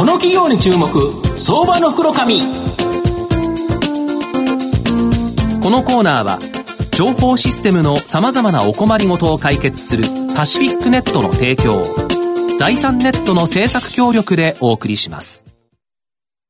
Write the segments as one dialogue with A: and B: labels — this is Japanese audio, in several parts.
A: この企業に注目相場の袋
B: このコーナーは情報システムのさまざまなお困りごとを解決するパシフィックネットの提供財産ネットの政策協力でお送りします。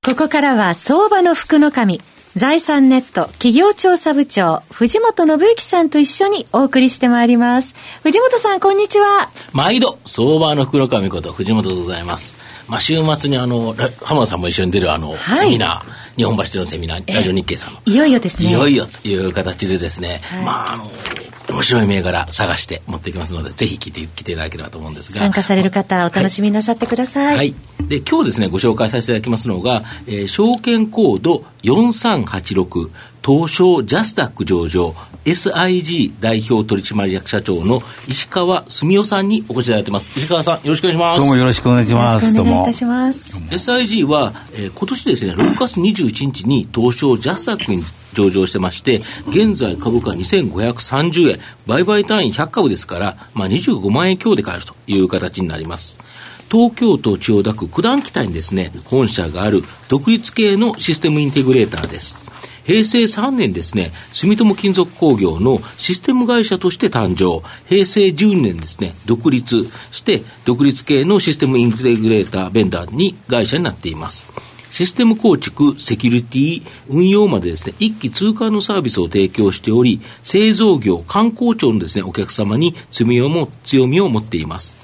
C: ここからは相場の福の神財産ネット企業調査部長藤本信之さんと一緒にお送りしてまいります。藤本さんこんにちは。
A: 毎度相場の袋神こと藤本でございます。まあ週末にあの浜田さんも一緒に出るあの、はい、セミナー日本橋のセミナーラジオ日経さん。の
C: いよいよですね。
A: いよいよという形でですね、はい、まああの面白い銘柄探して持っていきますので、ぜひ来て来ていただければと思うんですが。
C: 参加される方、お楽しみなさってください。
A: はい。で、今日ですね、ご紹介させていただきますのが、えー、証券コード4386、東証ジャスダック上場、SIG 代表取締役社長の石川澄夫さんにお越しいただいてます。石川さん、よろしくお願いします。
D: どうもよろしくお願いします。
C: どうも。お願いいたします。
A: SIG は、えー、今年ですね、6月21日に東証ジャスダックに上場してまして、現在株価2530円、売買単位100株ですから、まあ、25万円強で買えるという形になります。東京都千代田区九段北にですね、本社がある独立系のシステムインテグレーターです。平成3年ですね、住友金属工業のシステム会社として誕生。平成12年ですね、独立して、独立系のシステムインテグレーターベンダーに会社になっています。システム構築、セキュリティ、運用までですね、一気通貫のサービスを提供しており、製造業、観光庁のですね、お客様に強みをも強みを持っています。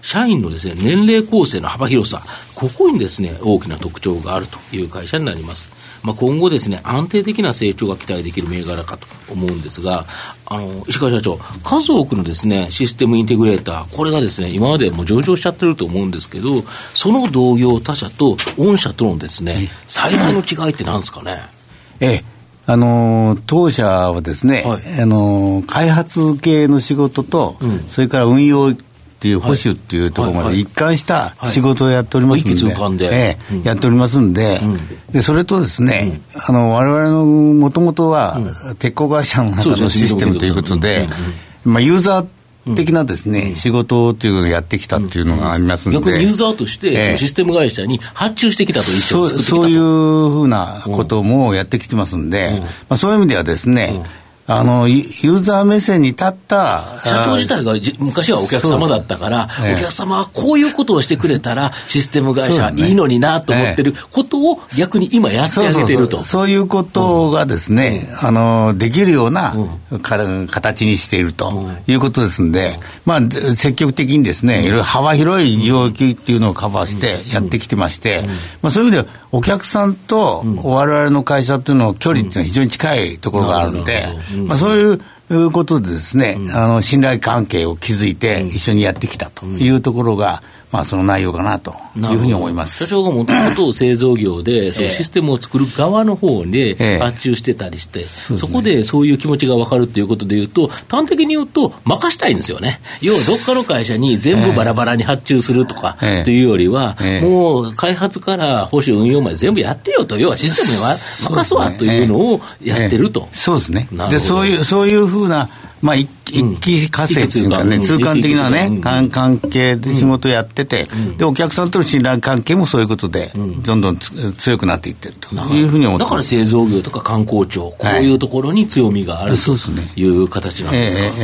A: 社員のですね、年齢構成の幅広さ、ここにですね、大きな特徴があるという会社になります。まあ、今後ですね、安定的な成長が期待できる銘柄かと思うんですが、あの、石川社長、数多くのですね、システムインテグレーター、これがですね、今までもう上場しちゃってると思うんですけど、その同業他社と御社とのですね、最大の違いって何ですかね？
D: ええ。あの当社はですね、はい、あの開発系の仕事と、うん、それから運用っていう保守っていうところまで一貫した仕事をやっております
A: んで、
D: ええやっておりますんで、でそれとですね、あの我々のもともとは、鉄鋼会社の中のシステムということで、まあ、ユーザー的なですね、うん、仕事というのをやってきたっていうのがありますので、
A: 逆にユーザーとして、そのシステム会社に発注してきたと一緒
D: そうそういうふうなこともやってきてますんで、うん、まあ、そういう意味ではですね、あの、ユーザー目線に立った。
A: 社長自体が昔はお客様だったから、お客様はこういうことをしてくれたら、システム会社いいのになと思ってることを逆に今やってあげてると。
D: そういうことがですね、あの、できるような、形にしているということですんで、まあ、積極的にですね、いろいろ幅広い領域っていうのをカバーしてやってきてまして、まあ、そういう意味では、お客さんと我々の会社っていうのは距離っていうのは非常に近いところがあるんで、まあ、そういうことでですね、あの信頼関係を築いて一緒にやってきたというところが、まあ、その内容かなというふうに思います。
A: 社長がもともと製造業で、そのシステムを作る側の方で発注してたりして、そこでそういう気持ちが分かるということでいうと、端的に言うと、任したいんですよね。要はどっかの会社に全部バラバラに発注するとかというよりは、もう開発から保守運用まで全部やってよと、要はシステムには任すわというのをやってると。
D: そうですね。でそういうそういうふうなまあ、一気化成っていうかね、通関的なね、関係で仕事やってて、で、お客さんとの信頼関係もそういうことで、どんどん強くなっていってるというふうに思って
A: だから製造業とか観光庁、こういうところに強みがあるという形なんですか？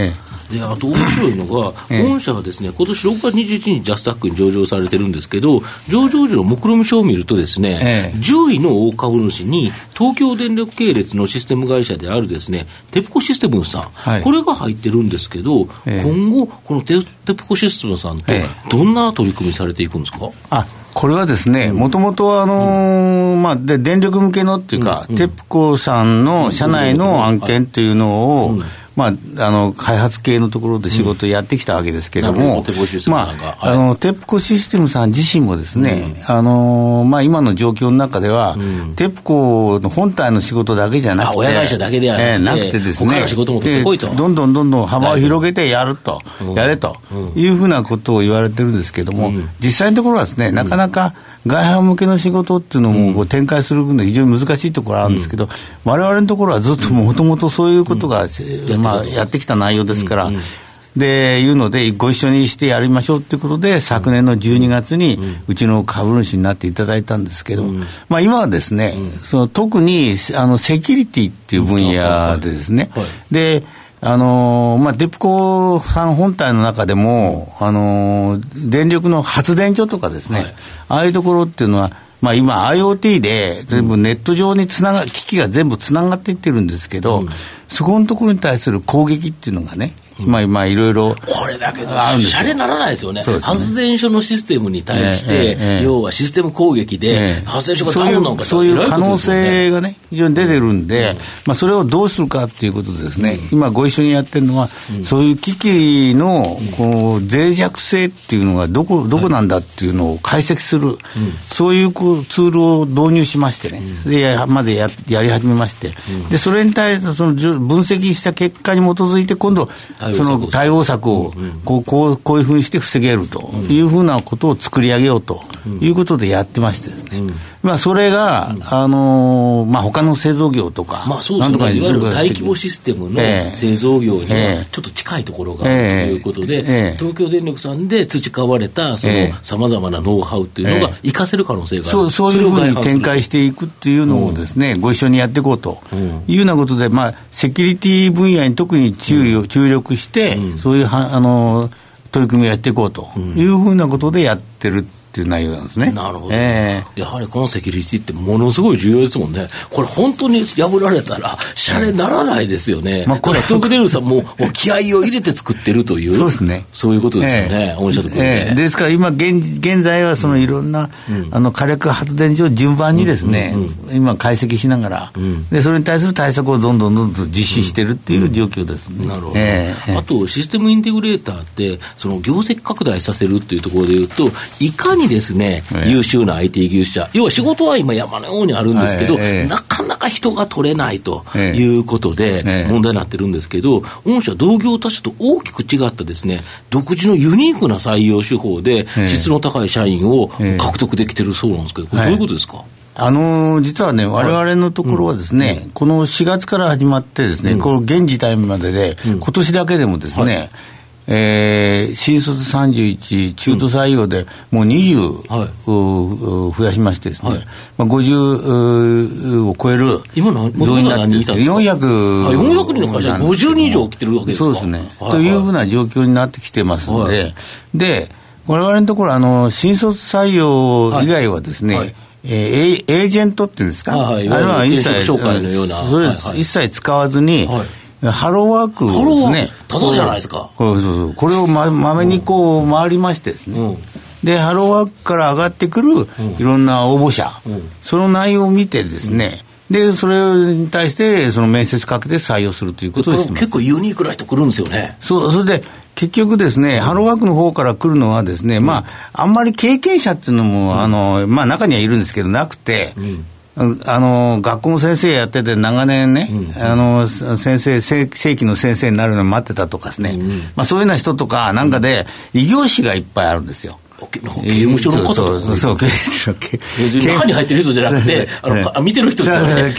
A: で、あと面白いのが、御社はですね、今年6月21日にジャスタックに上場されてるんですけど、上場時の目論見書を見るとですね、え10位の大株主に、東京電力系列のシステム会社であるですね、テプコシステムさん、はい、これが入ってるんですけど、今後、このテテプコシステムさんと、どんな取り組みされていくんですか、
D: あこれはですね、もともとあのまあ、で電力向けのっていうか、うん、テプコさんの社内の案件っていうのを、まあ、あの開発系のところで仕事をやってきたわけですけれども、まあ、あのテプコシステムさん自身もですね、うん、あのまあ、今の状況の中では、うん、テプコの本体の仕事だけじゃなくて、
A: 親会社だけではなくて,、えー、なくてですね、仕事も取ってこいと。
D: どんどんどんどん幅を広げてやると、やれというふうなことを言われてるんですけれども、実際のところはですね、なかなか、外販向けの仕事っていうのもこう展開するのは非常に難しいところあるんですけど、われわれのところはずっともともとそういうことが、まあ、やってきた内容ですから、で、いうので、ご一緒にしてやりましょうということで、昨年の12月に、うちの株主になっていただいたんですけど、まあ今はですね、その特にあのセキュリティっていう分野でですね、で、あのまあ、デプコさん本体の中でも、あの電力の発電所とかですね、はい、ああいうところっていうのは、まあ、今、IoT で全部ネット上につなが、機器が全部つながっていってるんですけど、うん、そこのところに対する攻撃っていうのがね、まあ、まあ、いろいろ。
A: これだけど、しゃれならないですよね。ね。発電所のシステムに対して、ええ要はシステム攻撃で、発電所がダウンなんか
D: そういう可能性がね、非常に出てるんで、まあ、それをどうするかっていうことですね、今ご一緒にやってるのは、そういう機器の、こう、脆弱性っていうのがどこ、どこなんだっていうのを解析する、そういうツールを導入しましてね、で、までややり始めまして、で、それに対して、その分析した結果に基づいて、今度、その対応策をこうこうこういうふうにして防げるというふうなことを作り上げようということでやってましてですね。まあ、それが、あのまあ他の製造業とか、
A: まあそうですね、いわゆる大規模システムの製造業にはちょっと近いところがあるということで、東京電力さんで培われたさまざまなノウハウっていうのが活かせる可能性がある、
D: そうそういうふうに展開していくっていうのをですね、ご一緒にやっていこうというようなことで、まあ、セキュリティ分野に特に注意を注力して、そういうはあの取り組みをやっていこうというふうなことでやってるっていう内容なんですね。
A: なるほど、えー、やはりこのセキュリティってものすごい重要ですもんね。これ本当に破られたら、シャレならないですよね。まあ、これ、トークデルさんももう気合を入れて作ってるという、
D: そうですね。
A: そういうことですよね、
D: 御社と組んで、えー、ですから今現、現在はそのいろんな、うん、あの火力発電所を順番にですね、うんうん。うん、今解析しながら、うん、で、それに対する対策をどんどんどんどん実施してるっていう状況ですね。
A: なるほど、えー、あと、システムインテグレーターって、その業績拡大させるっていうところでいうと、いかにですね、優秀な IT 技術者、要は仕事は今、山のようにあるんですけど、なかなか人が取れないということで、問題になってるんですけど、御社、同業他社と大きく違ったですね、独自のユニークな採用手法で、質の高い社員を獲得できてるそうなんですけど、これ、どういうことですか、
D: あの実はね、われわれのところはですね、うん、この4月から始まってですね、うん、この現時点までで、うん、今年だけでもですね、はいえー、新卒31、中途採用でもう20、はい、増やしましてですね、はい、まあ、50を超える
A: 今何人
D: になってですね、400,
A: 400人の会社で50人以上来てるわけですか？
D: そうですね、はい。はい、というふうな状況になってきてますので、はい、で、われわれのところあの、新卒採用以外はですね、はい。はいえー、エージェントっていうんですか、
A: はい、あれは一切、紹介のような、
D: 一切使わずに、はいハローワークですね。
A: ただじゃないですか。
D: これこれをままめにこう回りましてですね。うん、で、ハローワークから上がってくるいろんな応募者、うん、その内容を見てですね、で、それに対して、その面接かけて採用するということです。
A: 結構ユニークな人来るんですよね。
D: そう、それで、結局ですね、ハローワークの方から来るのはですね、まあ、あんまり経験者っていうのも、あの、まあ、中にはいるんですけど、なくて、あの学校の先生やってて、長年ね、うん、あの先生正、正規の先生になるのを待ってたとかですね、うん、まあ、そういうような人とか、なんかで、異業種がいっぱいあるんですよ。
A: 刑務所の方と
D: そうそう、刑務
A: 所。中に入ってる人じゃなくて、あの、見てる人ですよね。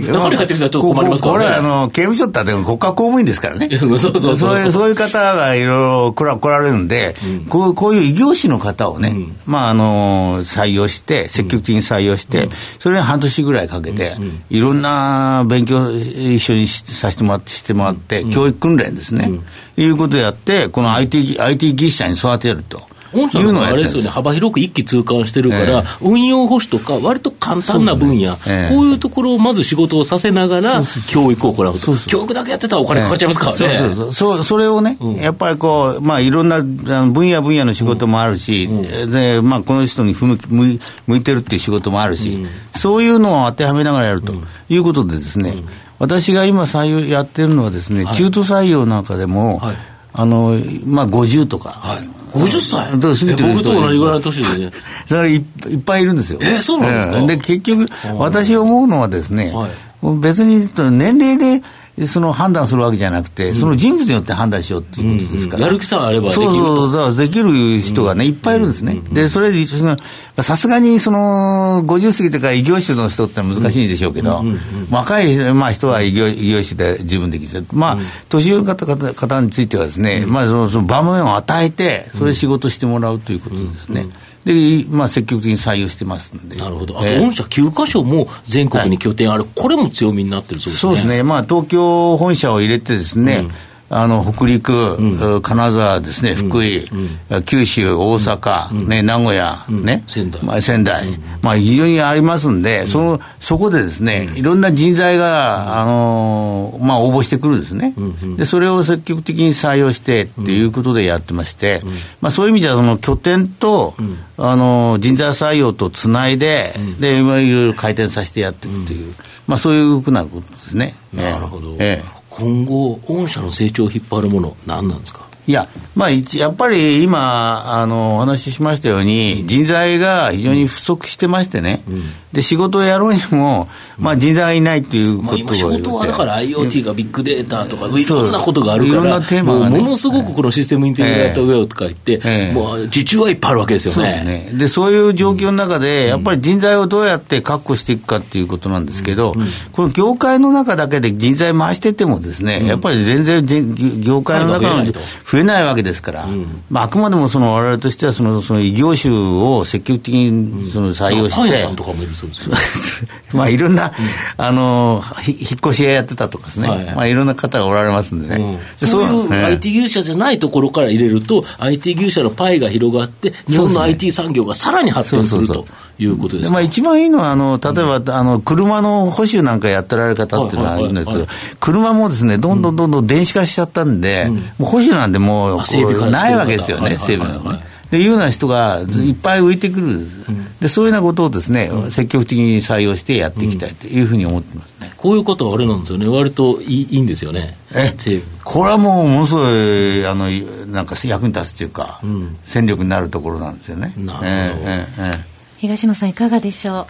A: 中に入ってる人はちょっと困りますから
D: ね。これ、あの、刑務所って国家公務員ですからね。そうそうそう。そういう、方がいろいろ来ら来られるんで、こうこういう異業種の方をね、まあ、あの、採用して、積極的に採用して、それに半年ぐらいかけて、いろんな勉強一緒にさせてもらって、してもらって、教育訓練ですね。いうことをやって、この IT、IT 技術者に育てると。
A: 御社のあれですよね、幅広く一気通貫してるから、えー、運用保守とか、割と簡単な分野、こういうところをまず仕事をさせながら、教育を行うと、教育だけやってたらお金かかっちゃいますからね。そう
D: そうそう。それをね、うん、やっぱりこう、まあ、いろんな分野分野の仕事もあるし、でまあ、この人に向向向いてるっていう仕事もあるし、そういうのを当てはめながらやるということでですね、私が今採用やってるのはですね、はい、中途採用なんかでも、はい。あの、まあ、50とか。はい。
A: 50歳僕と同じぐらいの年でね。
D: それいっぱいいるんですよ。
A: えー、そうなんですか、
D: で、結局、私思うのはですね、はい、別に年齢で、その判断するわけじゃなくて、その人物によって判断しようっていうことですから。
A: やる気さえあればできる
D: そう
A: と。
D: そうそう、できる人がね、いっぱいいるんですね。で、それで、さすがに、その、50過ぎてから異業種の人って難しいでしょうけど、若い、まあ、人は異業異業種で十分できる。まあ、年寄り方方方についてはですね、まあ、その、その場面を与えて、それで仕事してもらうということですね。で、まあ、積極的に採用してますんで。
A: なるほど。あと、
D: えー
A: 御社9カ所も全国に拠点ある、これも強みになってるそうですね。
D: そうですね、まあ、東京本社を入れてですね、あの北陸、金沢ですね、福井、九州、大阪、ね、名古屋、ね、
A: 仙台。
D: まあ、仙台、まあ、非常にありますんで、そのそこでですね、いろんな人材が、あのまあ、応募してくるんですね、で、それを積極的に採用してっていうことでやってまして、まあ、そういう意味では、その拠点と、あの人材採用とつないで、で、今いろいろ回転させてやっていくっていう、まあ、そういうふうなことですね。
A: なるほど。
D: ええ
A: 今後、御社の成長を引っ張るもの、何なんですか？
D: いや、まあ、一やっぱり今、あの、お話ししましたように、人材が非常に不足してましてね、で、仕事をやろうにも、まあ、人材がいないということが
A: まあ、今仕事はだから IoT がビッグデータとか、いろんなことがあるから、
D: いろんなテーマがね。
A: ものすごくこのシステムインテグレートウェアとか言って、
D: ええ。
A: もう受注はいっぱいあるわけですよ
D: そうですね。で、そういう状況の中で、やっぱり人材をどうやって確保していくかっていうことなんですけど、この業界の中だけで人材回しててもですね、やっぱり全然人業界の中の
A: はい増えない
D: わけですから、まあ、あくまでもその我々としてはその、その異業種を積極的にその採用して。
A: いるそうですよ。
D: まあいろんな、あの、ひ引っ越し屋やってたとかですね、
A: はいはい。
D: まあいろんな方がおられますんでね。
A: そういう
D: ええ。
A: IT 牛舎じゃないところから入れると、IT 牛舎のパイが広がって、日本の IT 産業がさらに発展するということです
D: まあ、一番いいのは、あの例えば、あの車の保守なんかやってられる方っていうのはあるんですけど車もですね、どんどんどんどん電子化しちゃったんで、もう保守なんでもう
A: あ整備から
D: ないわけですよね、
A: してる方
D: 整備の
A: はいはい
D: うような人がいっぱい浮いてくる、でそういうようなことをですね、積極的に採用してやっていきたいというふうに思ってますね。
A: こういうことはあれなんですよね、割といいいいんですよね。
D: えこれはもうものすごいあのなんか役に立つというか、戦力になるところなんですよね。
A: なるほど。
D: えええええ
C: 東野さんいかがでしょ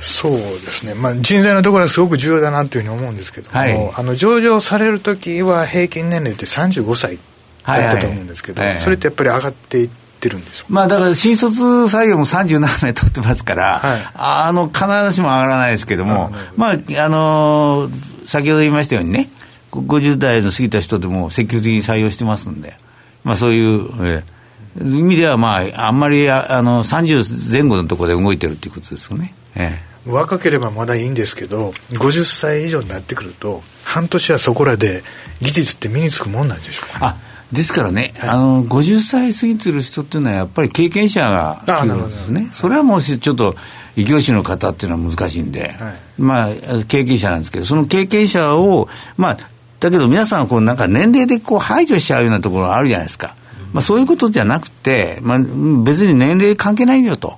E: そうですね、まあ、人材のところはすごく重要だなというふうに思うんですけども、
D: はい。
E: あの上場されるときは平均年齢って35歳だったと思うんですけど、それってやっぱり上がっていってるんですよ。
D: まあだから新卒採用も37名取ってますから、
E: はい。
D: あの必ずしも上がらないですけども、まあ、あのー先ほど言いましたようにね、50代の過ぎた人でも積極的に採用してますんで、まあそういう、ええ。意味では、まあ、あんまりああの30前後のところで動いてるっていうことですよね。ええ。
E: 若ければまだいいんですけど50歳以上になってくると半年はそこらで技術って身につくもんなんでしょうか？
D: あですからね、
E: はい。
D: あの50歳過ぎてる人っていうのは、やっぱり経験者が
E: あ
D: っていうことですね、それはもうしちょっと異業種の方っていうのは難しいんで、
E: はい。
D: まあ、経験者なんですけど、その経験者を、まあ、だけど皆さんこう、なんか年齢でこう排除しちゃうようなところあるじゃないですか、まあ、そういうことじゃなくて、まあ、別に年齢関係ないよと、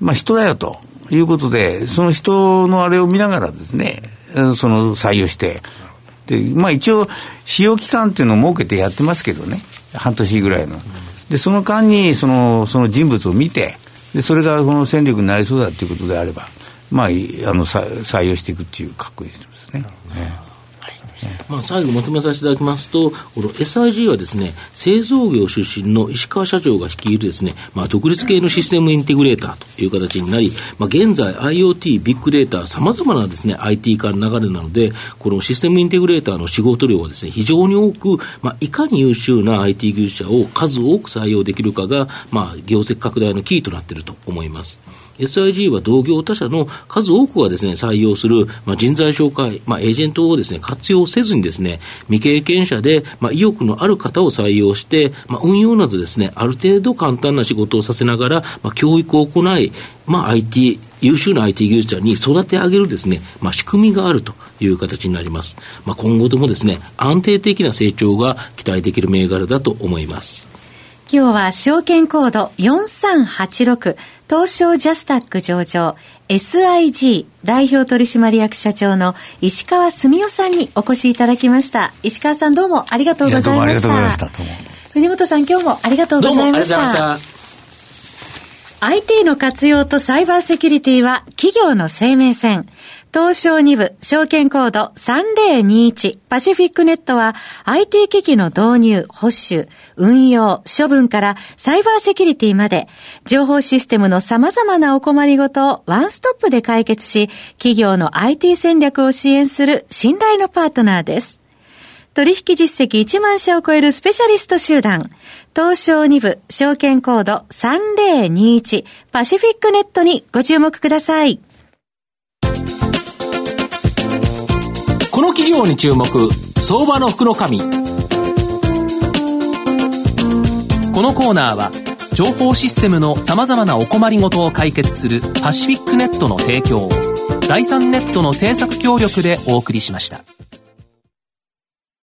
D: まあ、人だよと。いうことで、その人のあれを見ながらですね、その採用して。でまあ、一応、使用期間っていうのを設けてやってますけどね、半年ぐらいの。で、その間にそのその人物を見て、でそれがこの戦力になりそうだということであれば、まあ、いあのさ採用していくっていう格好にしてますね。え
A: まあ、最後まとめさせていただきますと、この SIG はですね、製造業出身の石川社長が率いるですね、まあ、独立系のシステムインテグレーターという形になり、まあ、現在 IoT、ビッグデータ、様々なですね、IT 化の流れなので、このシステムインテグレーターの仕事量はですね、非常に多く、まあ、いかに優秀な IT 技術者を数多く採用できるかが、まあ、業績拡大のキーとなっていると思います。SIG は同業他社の数多くがですね、採用する、まあ、人材紹介、まあ、エージェントをですね、活用せずにですね、未経験者で、まあ、意欲のある方を採用して、まあ、運用などですね、ある程度簡単な仕事をさせながら、まあ、教育を行い、まあ、IT、優秀な IT 技術者に育て上げるですね、まあ、仕組みがあるという形になります。まあ、今後ともですね、安定的な成長が期待できる銘柄だと思います。
C: 今日は証券コード4386東証ジャスタック上場 SIG 代表取締役社長の石川澄夫さんにお越しいただきました。石川さんどうもありがとうございました。
D: いやどうもありがとうございましたどうも
C: 藤本さん今日もありがとう
A: どうもあり
C: ございました。
A: がとうございました。
C: IT の活用とサイバーセキュリティは企業の生命線。東証2部、証券コード3021パシフィックネットは IT 機器の導入、保守、運用、処分からサイバーセキュリティまで情報システムの様々なお困りごとをワンストップで解決し企業の IT 戦略を支援する信頼のパートナーです。取引実績1万社を超えるスペシャリスト集団、東証2部、証券コード3021パシフィックネットにご注目ください。
A: この企業に注目相場の福のこ
B: のコーナーは情報システムのさまざまなお困りごとを解決するパシフィックネットの提供を財産ネットの政策協力でお送りしました。